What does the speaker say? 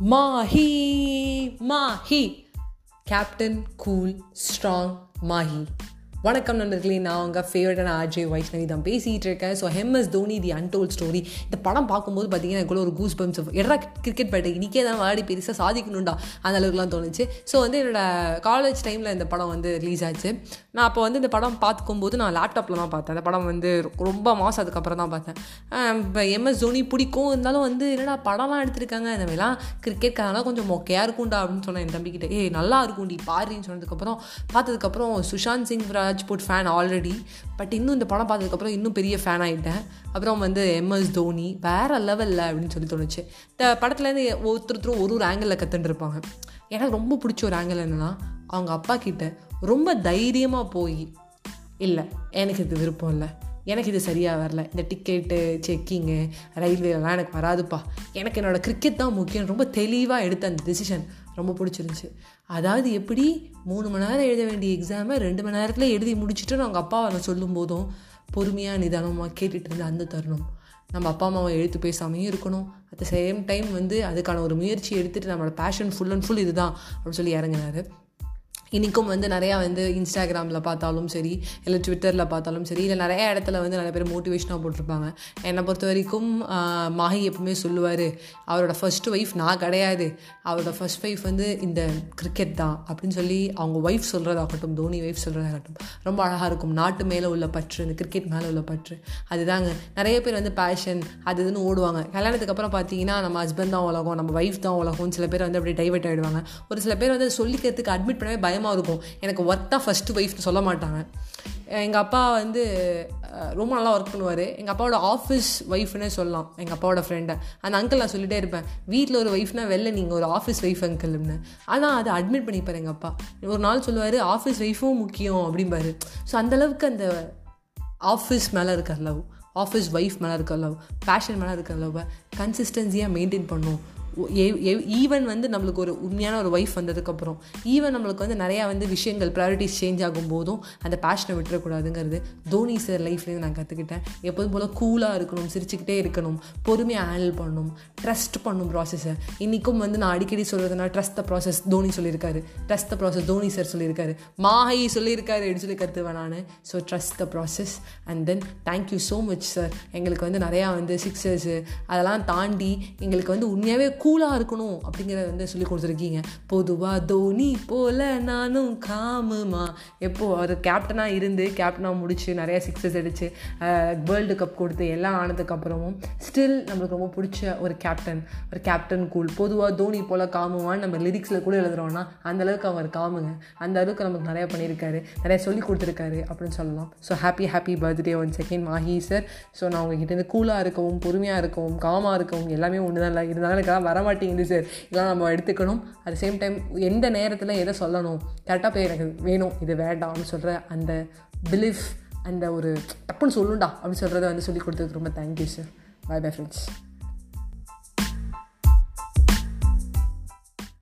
Mahi Mahi captain cool strong Mahi வணக்கம் நண்பர்களே நான் உங்கள் ஃபேவரட்டான ஆர்ஜே வைஷ்ணவி தான் பேசிகிட்டு இருக்கேன். So M S Dhoni the untold story இந்த படம் பார்க்கும்போது பார்த்தீங்கன்னா எனக்குள்ள ஒரு கூஸ் பம்ஸ் எடா கிரிக்கெட் பேட்டை இன்றைக்கே தான் விளையாடி பெருசாக சாதிக்கணும்டா. அந்த அளவுக்குலாம் தோணுச்சு. ஸோ வந்து என்னோட காலேஜ் டைமில் இந்த படம் வந்து ரிலீஸ் ஆச்சு. நான் அப்போ வந்து இந்த படம் பார்க்கும்போது நான் லேப்டாப்பில் தான் பார்த்தேன். அந்த படம் வந்து ரொம்ப மாதம் அதுக்கப்புறம் தான் பார்த்தேன். இப்போ எம்எஸ் தோனி பிடிக்கும். இருந்தாலும் வந்து என்னடா படம்லாம் எடுத்திருக்காங்க. இந்த மாதிரிலாம் கிரிக்கெட் கதெல்லாம் கொஞ்சம் மொக்கையாக இருக்கும்டா அப்படின்னு சொன்னேன். என் தம்பிக்கிட்ட ஏய் நல்லா இருக்கும்டி பாருன்னு சொன்னதுக்கப்புறம் பார்த்ததுக்கப்புறம் Sushant Singh Rajput fan already but இன்னும் இந்த படம் பார்த்ததுக்கப்புறம் இன்னும் பெரிய ஃபேன் ஆகிட்டேன் அப்புறம் வந்து எம்எஸ் தோனி வேறு லெவலில் அப்படின்னு சொல்லி தோணுச்சு. இந்த படத்துலேருந்து ஒருத்தருத்தரும் ஒரு ஒரு ஆங்கிளில் கற்றுட்டுருப்பாங்க எனக்கு ரொம்ப பிடிச்ச ஒரு ஆங்கிள் என்னென்னா அவங்க அப்பா கிட்ட ரொம்ப தைரியமாக போய் இல்லை எனக்கு இது விருப்பம் இல்லை. எனக்கு இது சரியாக வரல. இந்த டிக்கெட்டு செக்கிங்கு ரயில்வேலாம் எனக்கு வராதுப்பா. எனக்கு என்னோடய கிரிக்கெட் தான் முக்கியம். ரொம்ப தெளிவாக எடுத்த அந்த டெசிஷன் ரொம்ப பிடிச்சிருந்துச்சி. அதாவது எப்படி மூணு மணி நேரம் எழுத வேண்டிய எக்ஸாமை ரெண்டு மணி நேரத்தில் எழுதி முடிச்சுட்டு நாங்கள் அப்பாவை நான் சொல்லும் போதும் பொறுமையாக நிதானமாக கேட்டுட்டு இருந்த அந்த தருணம். நம்ம அப்பா அம்மாவை எழுத்து பேசாமையும் இருக்கணும். அட் த சேம் டைம் வந்து அதுக்கான ஒரு முயற்சி எடுத்துகிட்டு நம்மளோட பேஷன் ஃபுல் அண்ட் ஃபுல் இதுதான். அப்படின்னு சொல்லி இறங்கினார். இன்றைக்கும் வந்து நிறையா வந்து இன்ஸ்டாகிராமில் பார்த்தாலும் சரி இல்லை ட்விட்டரில் பார்த்தாலும் சரி இல்லை நிறைய இடத்துல வந்து நிறைய பேர் மோட்டிவேஷனாக போட்டிருப்பாங்க. என்னை பொறுத்த வரைக்கும் மாஹி எப்பவுமே சொல்லுவார் அவரோட ஃபர்ஸ்ட் ஒய்ஃப் நான் கிடையாது. அவரோட ஃபர்ஸ்ட் ஒய்ஃப் வந்து இந்த கிரிக்கெட் தான். அப்படின்னு சொல்லி அவங்க ஒய்ஃப் சொல்கிறதாகட்டும் தோனி ஒய்ஃப் சொல்கிறதாகட்டும் ரொம்ப அழகாக இருக்கும். நாட்டு மேலே உள்ள பற்று இந்த கிரிக்கெட் மேலே உள்ள பற்று அதுதாங்க. நிறைய பேர் வந்து பேஷன் அது இதுன்னு ஓடுவாங்க. கல்யாணத்துக்கு அப்புறம் பார்த்தீங்கன்னா நம்ம ஹஸ்பண்ட் தான் உலகம் நம்ம ஒய்ஃப் தான் உலகம் சில பேர் வந்து அப்படியே டைவெர்ட் ஆகிடுவாங்க ஒரு சில பேர் வந்து சொல்லிக்கிறதுக்கு அட்மிட் பண்ணவே பயம் பயமாக இருக்கும். எனக்கு ஒர்த்தாக ஃபஸ்ட்டு ஒய்ஃப்னு சொல்ல மாட்டாங்க. எங்கள் அப்பா வந்து ரொம்ப நல்லா ஒர்க் பண்ணுவார். எங்கள் அப்பாவோட ஆஃபீஸ் ஒய்ஃப்னே சொல்லலாம். எங்கள் அப்பாவோட ஃப்ரெண்டை அந்த அங்கிள் நான் சொல்லிகிட்டே இருப்பேன். வீட்டில் ஒரு ஒய்ஃப்னா வெளில நீங்கள் ஒரு ஆஃபீஸ் ஒய்ஃப் அங்கிள்னு ஆனால் அதை அட்மிட் பண்ணிப்பார் எங்கள் அப்பா. ஒரு நாள் சொல்லுவார் ஆஃபீஸ் ஒய்ஃபும் முக்கியம் அப்படிம்பாரு. ஸோ அந்தளவுக்கு அந்த ஆஃபீஸ் மேலே இருக்க லவ் ஆஃபீஸ் ஒய்ஃப் மேலே இருக்க லவ் பேஷன் மேலே இருக்க லவ்வை கன்சிஸ்டன்சியாக மெயின்டைன் பண்ணும். ஈவன் வந்து நம்மளுக்கு ஒரு உண்மையான ஒரு ஒய்ஃப் வந்ததுக்கப்புறம் ஈவன் நம்மளுக்கு வந்து நிறையா வந்து விஷயங்கள் ப்ரையாரிட்டிஸ் சேஞ்ச் ஆகும் போதும் அந்த பேஷனை விட்டுறக்கூடாதுங்கிறது தோனி சார் லைஃப்லேருந்து நான் கற்றுக்கிட்டேன் எப்போதும் போல் கூலாக இருக்கணும் சிரிச்சுக்கிட்டே இருக்கணும் பொறுமையாக ஹேண்டில் பண்ணணும் ட்ரஸ்ட் பண்ணும் ப்ராசஸை இன்றைக்கும் வந்து நான் அடிக்கடி சொல்கிறதுனா ட்ரஸ்ட் த ப்ராசஸ் தோனி சொல்லியிருக்காரு. Trust the process Dhoni sir சொல்லியிருக்காரு. மாஹி சொல்லியிருக்காரு அப்படின்னு சொல்லி கற்றுவேன் நான். So trust the process and then thank you so much sir எங்களுக்கு வந்து நிறையா வந்து சிக்ஸர்ஸு அதெல்லாம் தாண்டி எங்களுக்கு வந்து உண்மையாகவே கூலாக இருக்கணும் அப்படிங்கிறத வந்து சொல்லி கொடுத்துருக்கீங்க. பொதுவாக தோனி போல நானும் காமுமா. எப்போது அவர் கேப்டனாக இருந்து கேப்டனாக முடிச்சு நிறைய சிக்ஸஸ் அடித்து வேர்ல்டு கப் கொடுத்து எல்லாம் ஆனதுக்கப்புறமும் ஸ்டில் நம்மளுக்கு ரொம்ப பிடிச்ச ஒரு கேப்டன் ஒரு கேப்டன் கூல் பொதுவாக தோனி போல் காமுவான்னு நம்ம லிரிக்ஸில் கூட எழுதுகிறோன்னா அந்தளவுக்கு அவர் காமுங்க. அந்த அளவுக்கு நமக்கு நிறையா பண்ணியிருக்காரு நிறைய சொல்லி கொடுத்துருக்காரு அப்படின்னு சொல்லலாம். So happy happy birthday one second Mahi sir so நான் உங்ககிட்ட கூலாக இருக்கவும் பொறுமையாக இருக்கவும் காமாக இருக்கவும் எல்லாமே ஒன்று தான் இல்லை. இருந்தாலும் எனக்கு வரமாட்டேங்குது சார். இதெல்லாம் நம்ம எடுத்துக்கணும். அட் சேம் டைம் எந்த நேரத்தில் எதை சொல்லணும்? கரெக்டாக போய் எனக்கு வேணும். இது வேண்டாம்னு சொல்கிற அந்த பிலீஃப் அந்த ஒரு டப்புன்னு சொல்லுண்டா அப்படின்னு சொல்கிறத வந்து சொல்லி கொடுத்ததுக்கு ரொம்ப thank you sir bye bye friends